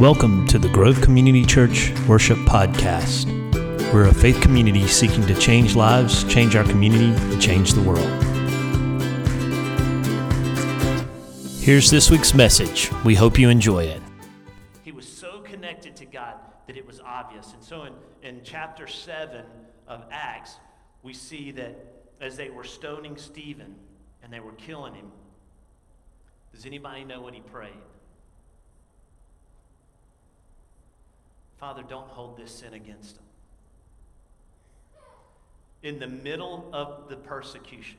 Welcome to the Grove Community Church Worship Podcast. We're a faith community seeking to change lives, change our community, and change the world. Here's this week's message. We hope you enjoy it. He was so connected to God that it was obvious. And so in, in chapter 7 of Acts, we see that as they were stoning Stephen and they were killing him, does anybody know what he prayed? Father, don't hold this sin against them. In the middle of the persecution,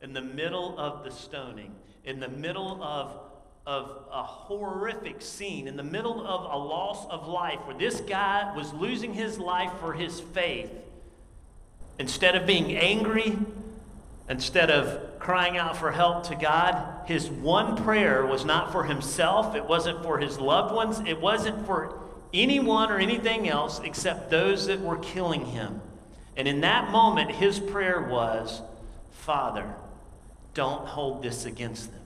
in the middle of the stoning, in the middle of, of a horrific scene, in the middle of a loss of life, where this guy was losing his life for his faith, instead of being angry, instead of crying out for help to God, his one prayer was not for himself, it wasn't for his loved ones, it wasn't for anyone or anything else except those that were killing him. And in that moment, his prayer was, Father, don't hold this against them.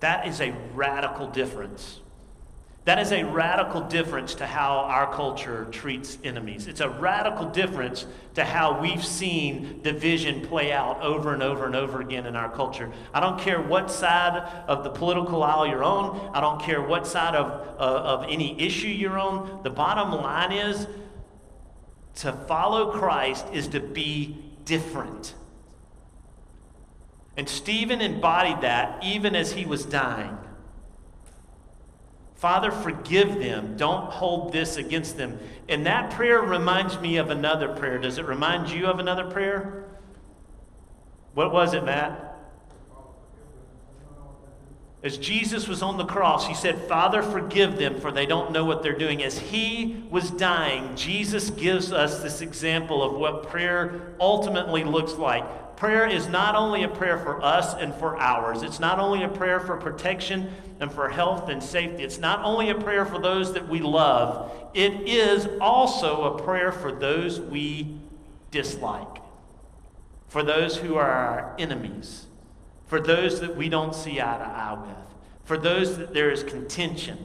That is a radical difference that is a radical difference to how our culture treats enemies. It's a radical difference to how we've seen division play out over and over and over again in our culture. I don't care what side of the political aisle you're on, I don't care what side of, uh, of any issue you're on. The bottom line is to follow Christ is to be different. And Stephen embodied that even as he was dying. Father, forgive them. Don't hold this against them. And that prayer reminds me of another prayer. Does it remind you of another prayer? What was it, Matt? As Jesus was on the cross, he said, Father, forgive them, for they don't know what they're doing. As he was dying, Jesus gives us this example of what prayer ultimately looks like. Prayer is not only a prayer for us and for ours, it's not only a prayer for protection and for health and safety, it's not only a prayer for those that we love, it is also a prayer for those we dislike, for those who are our enemies, for those that we don't see eye to eye with, for those that there is contention.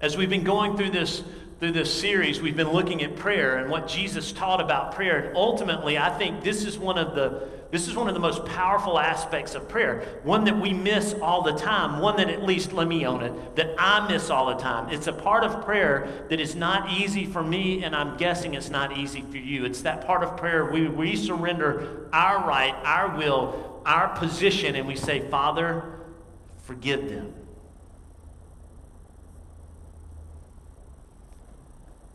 As we've been going through this through this series, we've been looking at prayer and what Jesus taught about prayer. And ultimately, I think this is one of the this is one of the most powerful aspects of prayer. One that we miss all the time. One that at least let me own it that I miss all the time. It's a part of prayer that is not easy for me, and I'm guessing it's not easy for you. It's that part of prayer we we surrender our right, our will, our position, and we say, Father, forgive them.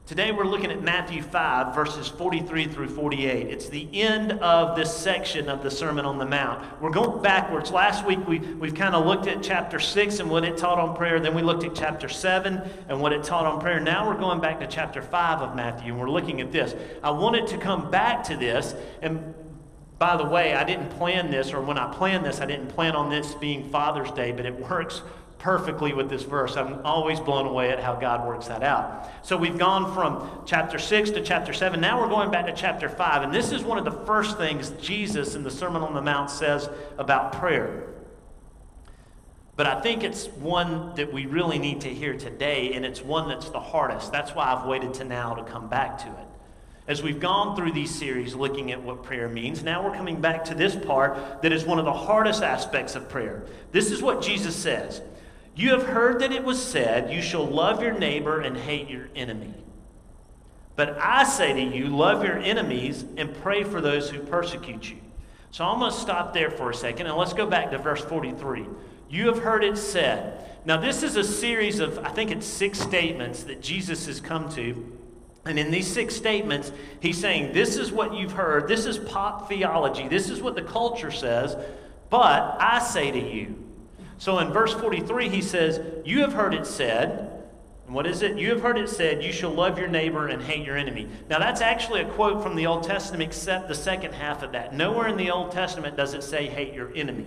Today we're looking at Matthew 5, verses 43 through 48. It's the end of this section of the Sermon on the Mount. We're going backwards. Last week we, we've kind of looked at chapter 6 and what it taught on prayer. Then we looked at chapter 7 and what it taught on prayer. Now we're going back to chapter 5 of Matthew and we're looking at this. I wanted to come back to this. And by the way, I didn't plan this, or when I planned this, I didn't plan on this being Father's Day, but it works perfectly with this verse. I'm always blown away at how God works that out. So we've gone from chapter 6 to chapter 7. Now we're going back to chapter 5. And this is one of the first things Jesus in the Sermon on the Mount says about prayer. But I think it's one that we really need to hear today, and it's one that's the hardest. That's why I've waited to now to come back to it. As we've gone through these series looking at what prayer means, now we're coming back to this part that is one of the hardest aspects of prayer. This is what Jesus says you have heard that it was said, You shall love your neighbor and hate your enemy. But I say to you, love your enemies and pray for those who persecute you. So I'm going to stop there for a second and let's go back to verse 43. You have heard it said. Now, this is a series of, I think it's six statements that Jesus has come to. And in these six statements, he's saying, This is what you've heard. This is pop theology. This is what the culture says. But I say to you, so in verse 43, he says, You have heard it said, and what is it? You have heard it said, You shall love your neighbor and hate your enemy. Now, that's actually a quote from the Old Testament, except the second half of that. Nowhere in the Old Testament does it say, Hate your enemy.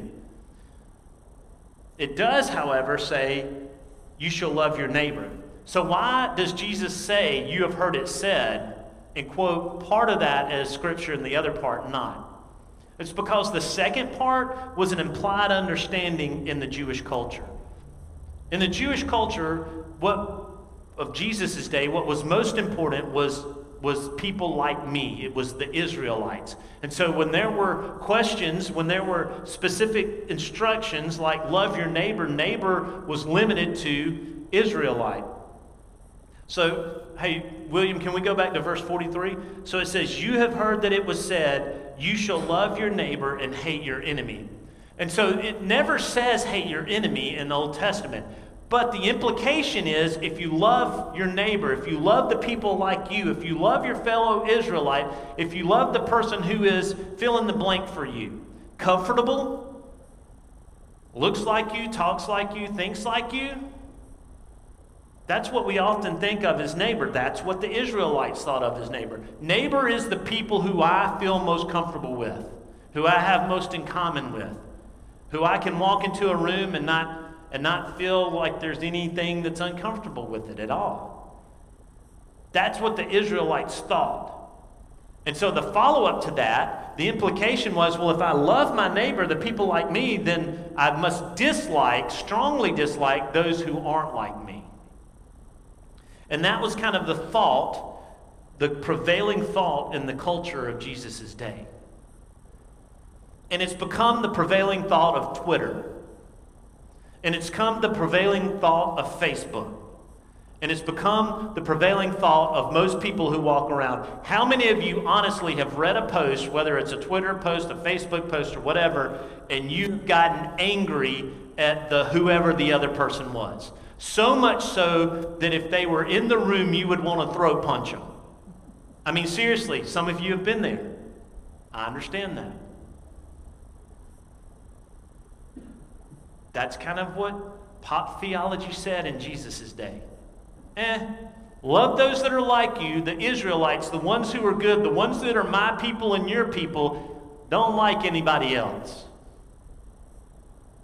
It does, however, say, You shall love your neighbor. So, why does Jesus say, You have heard it said, and quote part of that as scripture and the other part not? It's because the second part was an implied understanding in the Jewish culture. In the Jewish culture, what of Jesus' day, what was most important was, was people like me. It was the Israelites. And so when there were questions, when there were specific instructions like love your neighbor, neighbor was limited to Israelite. So, hey, William, can we go back to verse 43? So it says, You have heard that it was said, You shall love your neighbor and hate your enemy. And so it never says hate your enemy in the Old Testament. But the implication is if you love your neighbor, if you love the people like you, if you love your fellow Israelite, if you love the person who is fill in the blank for you, comfortable, looks like you, talks like you, thinks like you, that's what we often think of as neighbor. That's what the Israelites thought of as neighbor. Neighbor is the people who I feel most comfortable with, who I have most in common with, who I can walk into a room and not, and not feel like there's anything that's uncomfortable with it at all. That's what the Israelites thought. And so the follow up to that, the implication was well, if I love my neighbor, the people like me, then I must dislike, strongly dislike those who aren't like me. And that was kind of the thought, the prevailing thought in the culture of Jesus' day. And it's become the prevailing thought of Twitter. And it's come the prevailing thought of Facebook. And it's become the prevailing thought of most people who walk around. How many of you honestly have read a post, whether it's a Twitter post, a Facebook post, or whatever, and you've gotten angry at the whoever the other person was? So much so that if they were in the room, you would want to throw punch them. I mean, seriously, some of you have been there. I understand that. That's kind of what pop theology said in Jesus' day. Eh, love those that are like you, the Israelites, the ones who are good, the ones that are my people and your people. Don't like anybody else.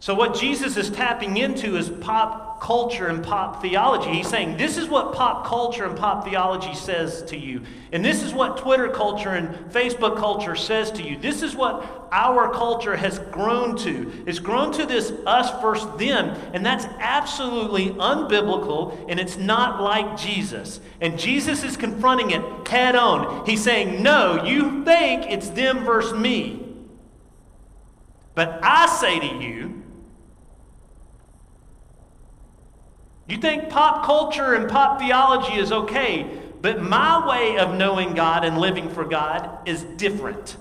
So, what Jesus is tapping into is pop culture and pop theology. He's saying, This is what pop culture and pop theology says to you. And this is what Twitter culture and Facebook culture says to you. This is what our culture has grown to. It's grown to this us versus them. And that's absolutely unbiblical and it's not like Jesus. And Jesus is confronting it head on. He's saying, No, you think it's them versus me. But I say to you, You think pop culture and pop theology is okay, but my way of knowing God and living for God is different.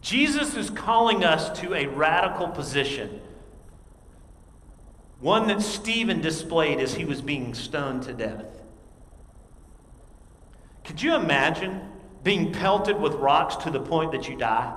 Jesus is calling us to a radical position, one that Stephen displayed as he was being stoned to death. Could you imagine being pelted with rocks to the point that you die?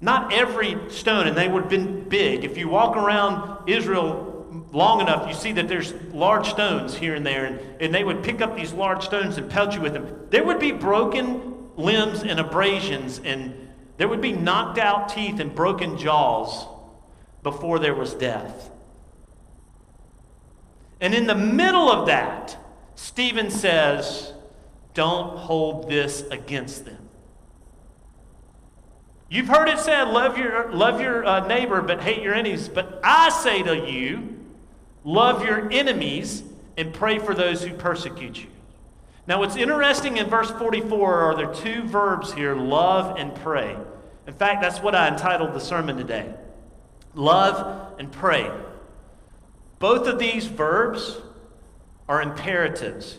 Not every stone, and they would have been big. If you walk around Israel long enough, you see that there's large stones here and there, and, and they would pick up these large stones and pelt you with them. There would be broken limbs and abrasions, and there would be knocked out teeth and broken jaws before there was death. And in the middle of that, Stephen says, Don't hold this against them. You've heard it said, love your, love your uh, neighbor, but hate your enemies. But I say to you, love your enemies and pray for those who persecute you. Now, what's interesting in verse 44 are there two verbs here love and pray. In fact, that's what I entitled the sermon today love and pray. Both of these verbs are imperatives.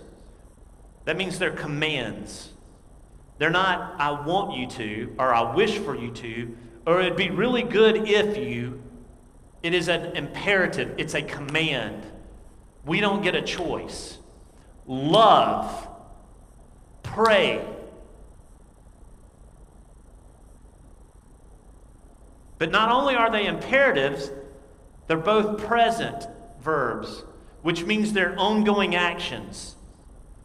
That means they're commands. They're not, I want you to, or I wish for you to, or it'd be really good if you. It is an imperative, it's a command. We don't get a choice. Love, pray. But not only are they imperatives, they're both present verbs, which means they're ongoing actions.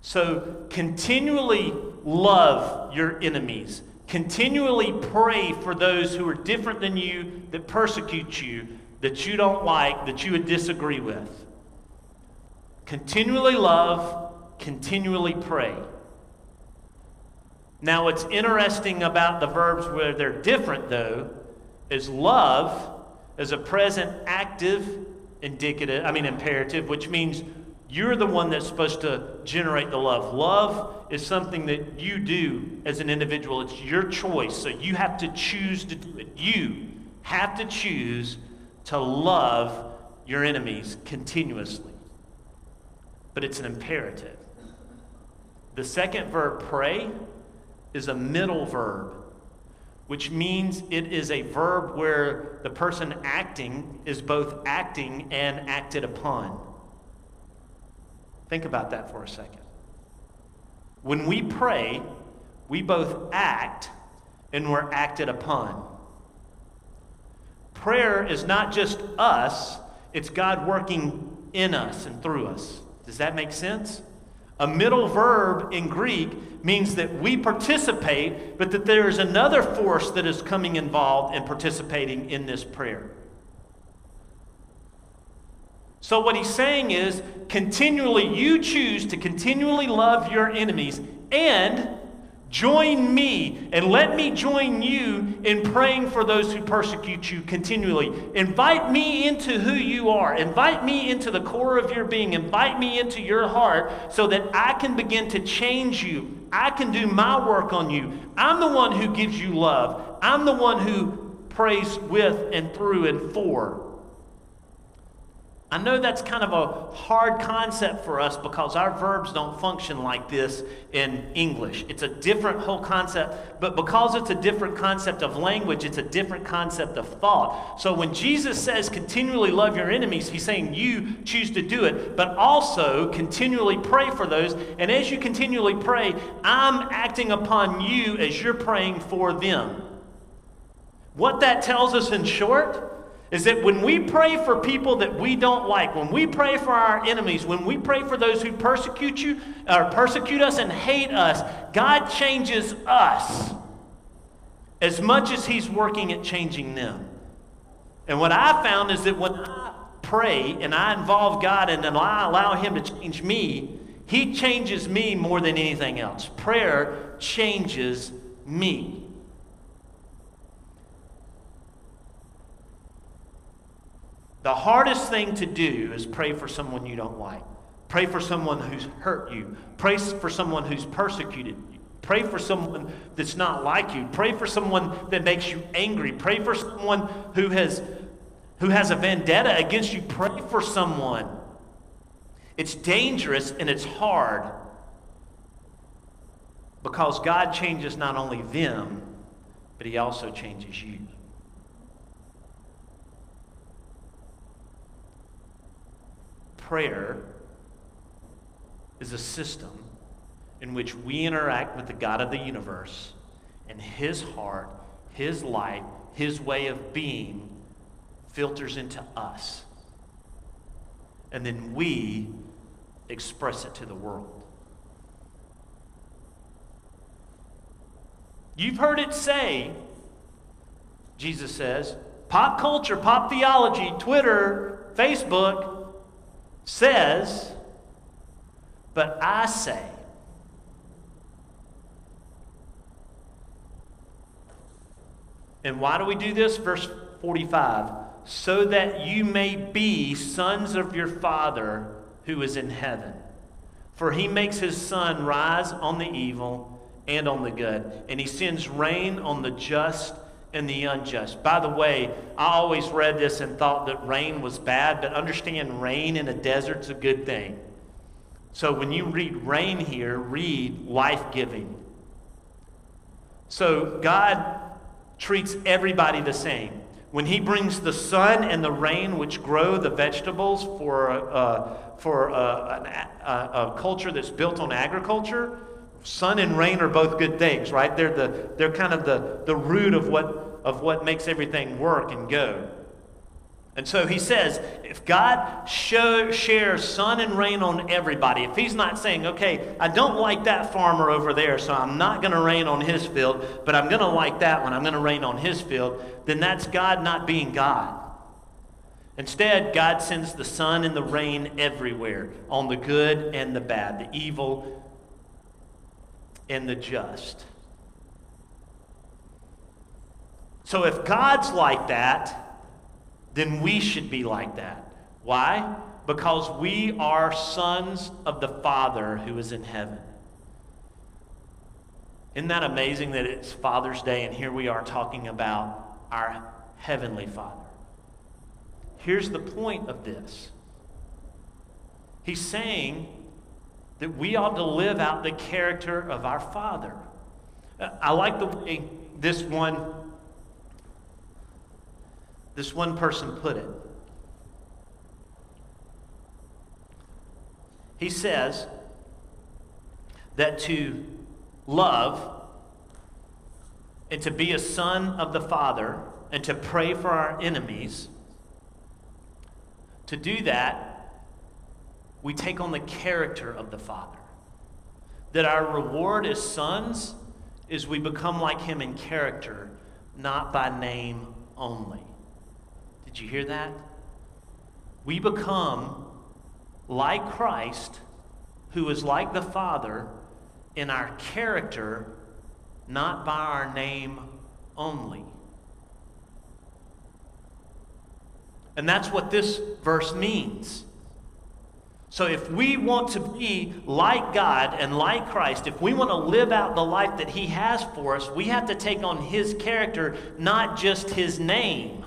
So continually love your enemies. Continually pray for those who are different than you, that persecute you, that you don't like, that you would disagree with. Continually love, continually pray. Now, what's interesting about the verbs where they're different, though, is love is a present active indicative, I mean imperative, which means you're the one that's supposed to generate the love. Love is something that you do as an individual. It's your choice. So you have to choose to do it. You have to choose to love your enemies continuously. But it's an imperative. The second verb, pray, is a middle verb, which means it is a verb where the person acting is both acting and acted upon. Think about that for a second. When we pray, we both act and we're acted upon. Prayer is not just us, it's God working in us and through us. Does that make sense? A middle verb in Greek means that we participate, but that there is another force that is coming involved and participating in this prayer. So, what he's saying is continually, you choose to continually love your enemies and Join me and let me join you in praying for those who persecute you continually. Invite me into who you are. Invite me into the core of your being. Invite me into your heart so that I can begin to change you. I can do my work on you. I'm the one who gives you love. I'm the one who prays with and through and for. I know that's kind of a hard concept for us because our verbs don't function like this in English. It's a different whole concept, but because it's a different concept of language, it's a different concept of thought. So when Jesus says continually love your enemies, he's saying you choose to do it, but also continually pray for those. And as you continually pray, I'm acting upon you as you're praying for them. What that tells us in short is that when we pray for people that we don't like, when we pray for our enemies, when we pray for those who persecute you or persecute us and hate us, God changes us as much as He's working at changing them. And what I found is that when I pray and I involve God and then I allow Him to change me, He changes me more than anything else. Prayer changes me. The hardest thing to do is pray for someone you don't like. Pray for someone who's hurt you. Pray for someone who's persecuted you. Pray for someone that's not like you. Pray for someone that makes you angry. Pray for someone who has who has a vendetta against you. Pray for someone. It's dangerous and it's hard because God changes not only them, but he also changes you. Prayer is a system in which we interact with the God of the universe and His heart, His light, His way of being filters into us. And then we express it to the world. You've heard it say, Jesus says, pop culture, pop theology, Twitter, Facebook, says, But I say, And why do we do this? Verse 45 so that you may be sons of your Father who is in heaven. For he makes his sun rise on the evil and on the good, and he sends rain on the just and the unjust. By the way, I always read this and thought that rain was bad, but understand rain in a desert's a good thing. So when you read rain here, read life giving. So God treats everybody the same. When He brings the sun and the rain, which grow the vegetables for, uh, for uh, a, a, a culture that's built on agriculture, sun and rain are both good things, right? They're, the, they're kind of the, the root of what, of what makes everything work and go. And so he says, if God show, shares sun and rain on everybody, if he's not saying, okay, I don't like that farmer over there, so I'm not going to rain on his field, but I'm going to like that one, I'm going to rain on his field, then that's God not being God. Instead, God sends the sun and the rain everywhere, on the good and the bad, the evil and the just. So if God's like that, then we should be like that. Why? Because we are sons of the Father who is in heaven. Isn't that amazing that it's Father's Day and here we are talking about our Heavenly Father? Here's the point of this He's saying that we ought to live out the character of our Father. Uh, I like the way this one this one person put it. He says that to love and to be a son of the Father and to pray for our enemies, to do that, we take on the character of the Father. That our reward as sons is we become like Him in character, not by name only. Did you hear that? We become like Christ, who is like the Father in our character, not by our name only. And that's what this verse means. So, if we want to be like God and like Christ, if we want to live out the life that He has for us, we have to take on His character, not just His name.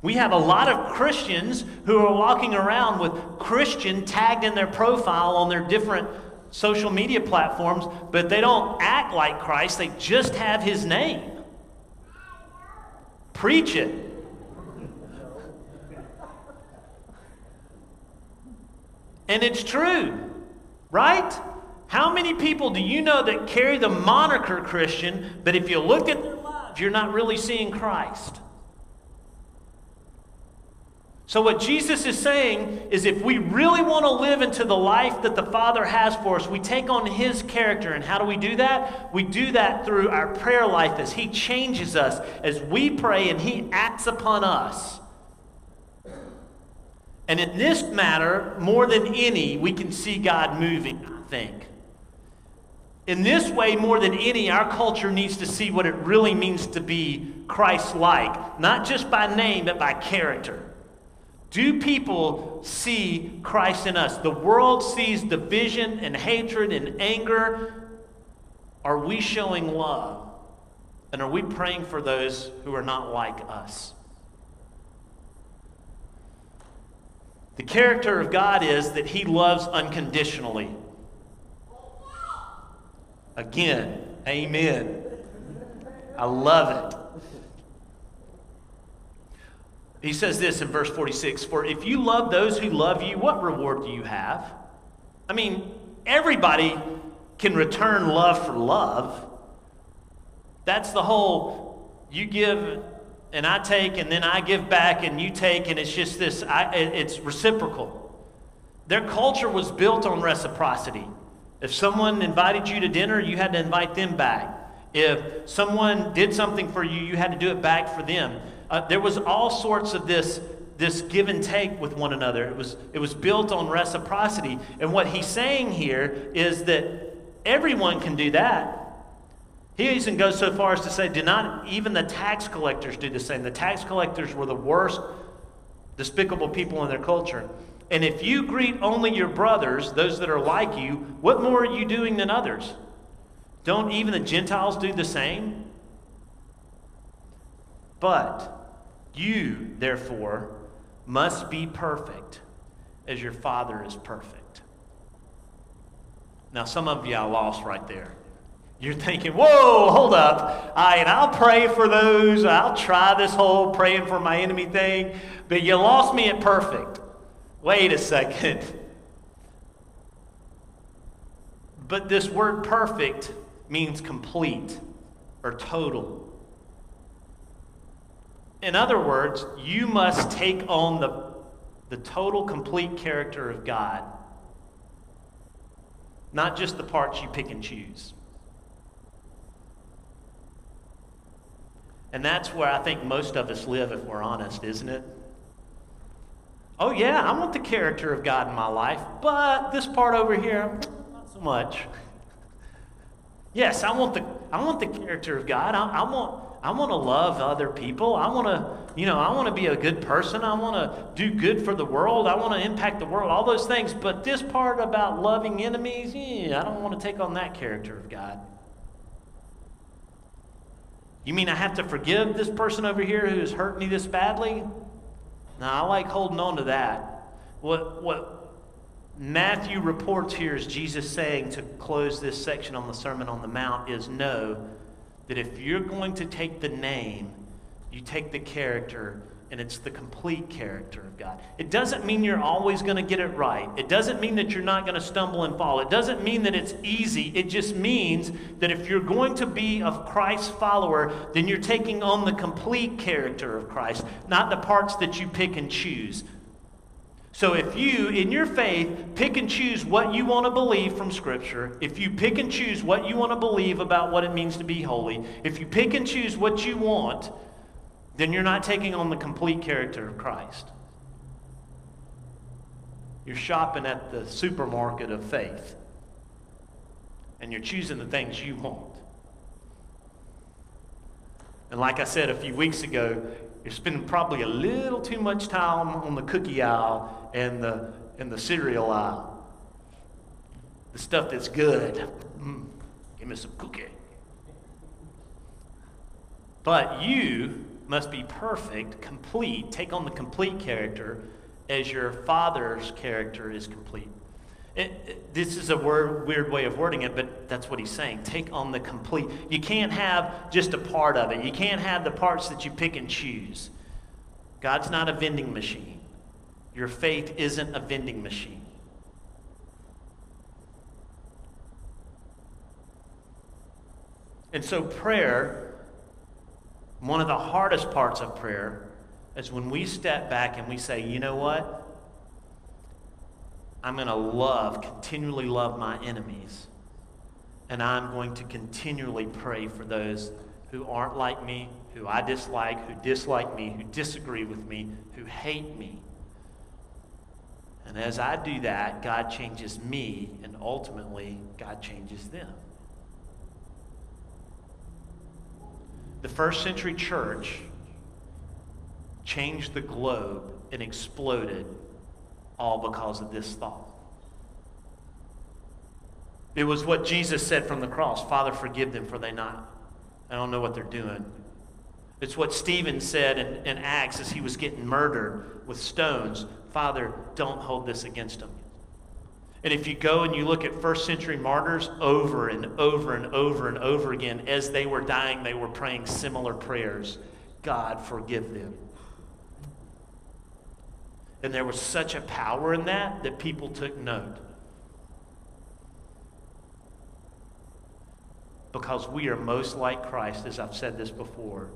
We have a lot of Christians who are walking around with Christian tagged in their profile on their different social media platforms, but they don't act like Christ, they just have his name. Preach it. And it's true, right? How many people do you know that carry the moniker Christian, but if you look at their lives, you're not really seeing Christ? So, what Jesus is saying is if we really want to live into the life that the Father has for us, we take on His character. And how do we do that? We do that through our prayer life as He changes us, as we pray and He acts upon us. And in this matter, more than any, we can see God moving, I think. In this way, more than any, our culture needs to see what it really means to be Christ like, not just by name, but by character. Do people see Christ in us? The world sees division and hatred and anger. Are we showing love? And are we praying for those who are not like us? The character of God is that He loves unconditionally. Again, amen. I love it. He says this in verse 46 For if you love those who love you, what reward do you have? I mean, everybody can return love for love. That's the whole you give and I take and then I give back and you take and it's just this I, it's reciprocal. Their culture was built on reciprocity. If someone invited you to dinner, you had to invite them back. If someone did something for you, you had to do it back for them. Uh, there was all sorts of this this give and take with one another. It was, it was built on reciprocity. And what he's saying here is that everyone can do that. He even goes so far as to say, do not even the tax collectors do the same. The tax collectors were the worst, despicable people in their culture. And if you greet only your brothers, those that are like you, what more are you doing than others? Don't even the Gentiles do the same? But you, therefore, must be perfect as your Father is perfect. Now, some of you are lost right there. You're thinking, whoa, hold up. I, and I'll pray for those. I'll try this whole praying for my enemy thing, but you lost me at perfect. Wait a second. But this word perfect means complete or total in other words, you must take on the, the total, complete character of God, not just the parts you pick and choose. And that's where I think most of us live, if we're honest, isn't it? Oh, yeah, I want the character of God in my life, but this part over here, not so much. Yes, I want the I want the character of God. I, I want I want to love other people. I want to, you know, I want to be a good person. I want to do good for the world. I want to impact the world. All those things. But this part about loving enemies, yeah, I don't want to take on that character of God. You mean I have to forgive this person over here who has hurt me this badly? No, I like holding on to that. What what Matthew reports here is Jesus saying to close this section on the Sermon on the Mount is no that if you're going to take the name, you take the character, and it's the complete character of God. It doesn't mean you're always going to get it right. It doesn't mean that you're not going to stumble and fall. It doesn't mean that it's easy. It just means that if you're going to be a Christ follower, then you're taking on the complete character of Christ, not the parts that you pick and choose. So if you, in your faith, pick and choose what you want to believe from Scripture, if you pick and choose what you want to believe about what it means to be holy, if you pick and choose what you want, then you're not taking on the complete character of Christ. You're shopping at the supermarket of faith, and you're choosing the things you want. And like I said a few weeks ago, you're spending probably a little too much time on the cookie aisle and the, and the cereal aisle. The stuff that's good. Mm, give me some cookie. But you must be perfect, complete, take on the complete character as your father's character is complete. It, it, this is a word, weird way of wording it, but that's what he's saying. Take on the complete. You can't have just a part of it. You can't have the parts that you pick and choose. God's not a vending machine. Your faith isn't a vending machine. And so, prayer, one of the hardest parts of prayer, is when we step back and we say, you know what? I'm going to love, continually love my enemies. And I'm going to continually pray for those who aren't like me, who I dislike, who dislike me, who disagree with me, who hate me. And as I do that, God changes me, and ultimately, God changes them. The first century church changed the globe and exploded all because of this thought. It was what Jesus said from the cross Father, forgive them, for they not. I don't know what they're doing. It's what Stephen said in, in Acts as he was getting murdered with stones Father, don't hold this against them. And if you go and you look at first century martyrs over and over and over and over again, as they were dying, they were praying similar prayers God, forgive them. And there was such a power in that that people took note. Because we are most like Christ, as I've said this before,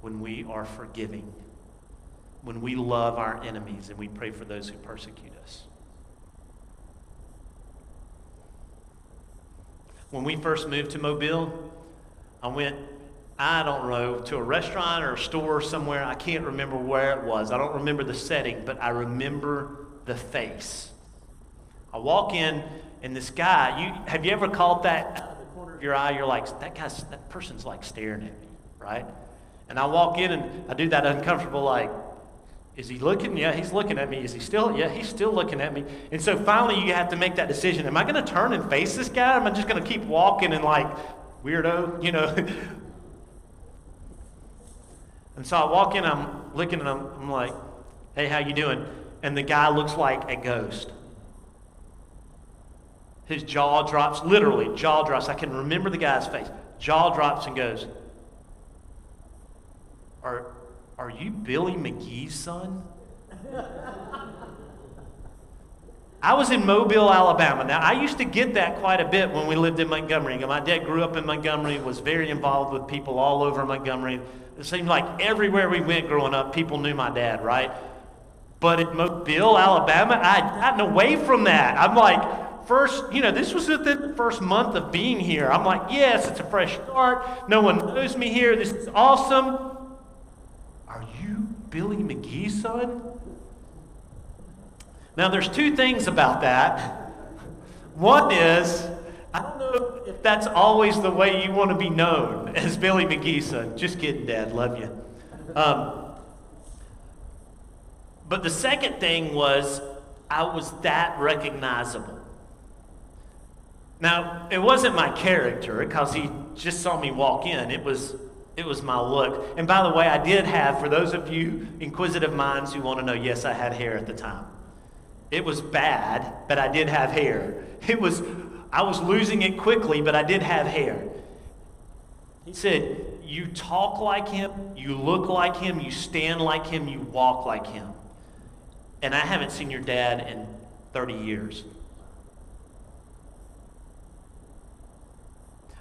when we are forgiving, when we love our enemies and we pray for those who persecute us. When we first moved to Mobile, I went I don't know, to a restaurant or a store somewhere. I can't remember where it was. I don't remember the setting, but I remember the face. I walk in, and this guy, you have you ever caught that out of the corner of your eye? You're like, that guy's, that person's like staring at me, right? And I walk in and I do that uncomfortable, like, is he looking? Yeah, he's looking at me. Is he still? Yeah, he's still looking at me. And so finally, you have to make that decision. Am I going to turn and face this guy? Or am I just going to keep walking and like, weirdo, you know? And so I walk in, I'm looking at him, I'm like, hey, how you doing? And the guy looks like a ghost. His jaw drops, literally, jaw drops. I can remember the guy's face. Jaw drops and goes, Are, are you Billy McGehee's son? I was in Mobile, Alabama. Now, I used to get that quite a bit when we lived in Montgomery. My dad grew up in Montgomery, was very involved with people all over Montgomery. It seemed like everywhere we went growing up, people knew my dad, right? But in Mobile, Alabama, I'd gotten away from that. I'm like, first, you know, this was the first month of being here. I'm like, yes, it's a fresh start. No one knows me here. This is awesome. Billy McGehee's son? Now, there's two things about that. One is, I don't know if that's always the way you want to be known as Billy McGehee son. Just kidding, Dad. Love you. Um, but the second thing was I was that recognizable. Now, it wasn't my character because he just saw me walk in. It was it was my look. And by the way, I did have, for those of you inquisitive minds who want to know, yes, I had hair at the time. It was bad, but I did have hair. It was, I was losing it quickly, but I did have hair. He said, You talk like him, you look like him, you stand like him, you walk like him. And I haven't seen your dad in 30 years.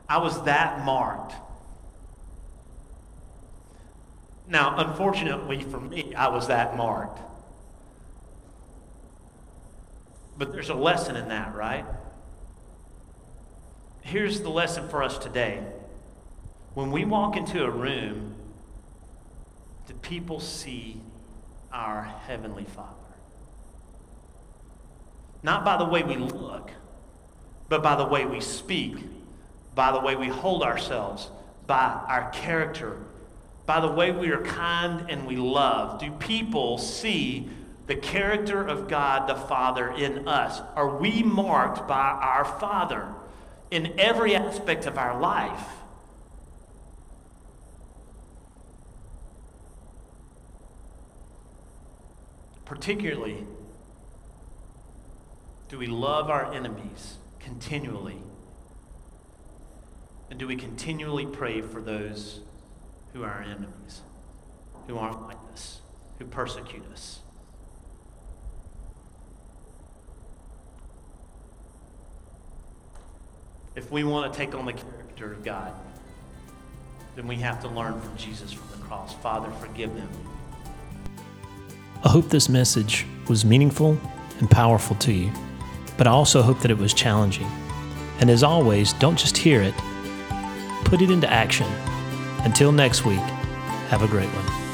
I was that marked. Now, unfortunately for me, I was that marked. But there's a lesson in that, right? Here's the lesson for us today. When we walk into a room, do people see our Heavenly Father? Not by the way we look, but by the way we speak, by the way we hold ourselves, by our character, by the way we are kind and we love? Do people see the character of God the Father in us? Are we marked by our Father in every aspect of our life? Particularly, do we love our enemies continually? And do we continually pray for those who are our enemies, who aren't like us, who persecute us. If we want to take on the character of God, then we have to learn from Jesus from the cross. Father, forgive them. I hope this message was meaningful and powerful to you, but I also hope that it was challenging. And as always, don't just hear it, put it into action until next week, have a great one.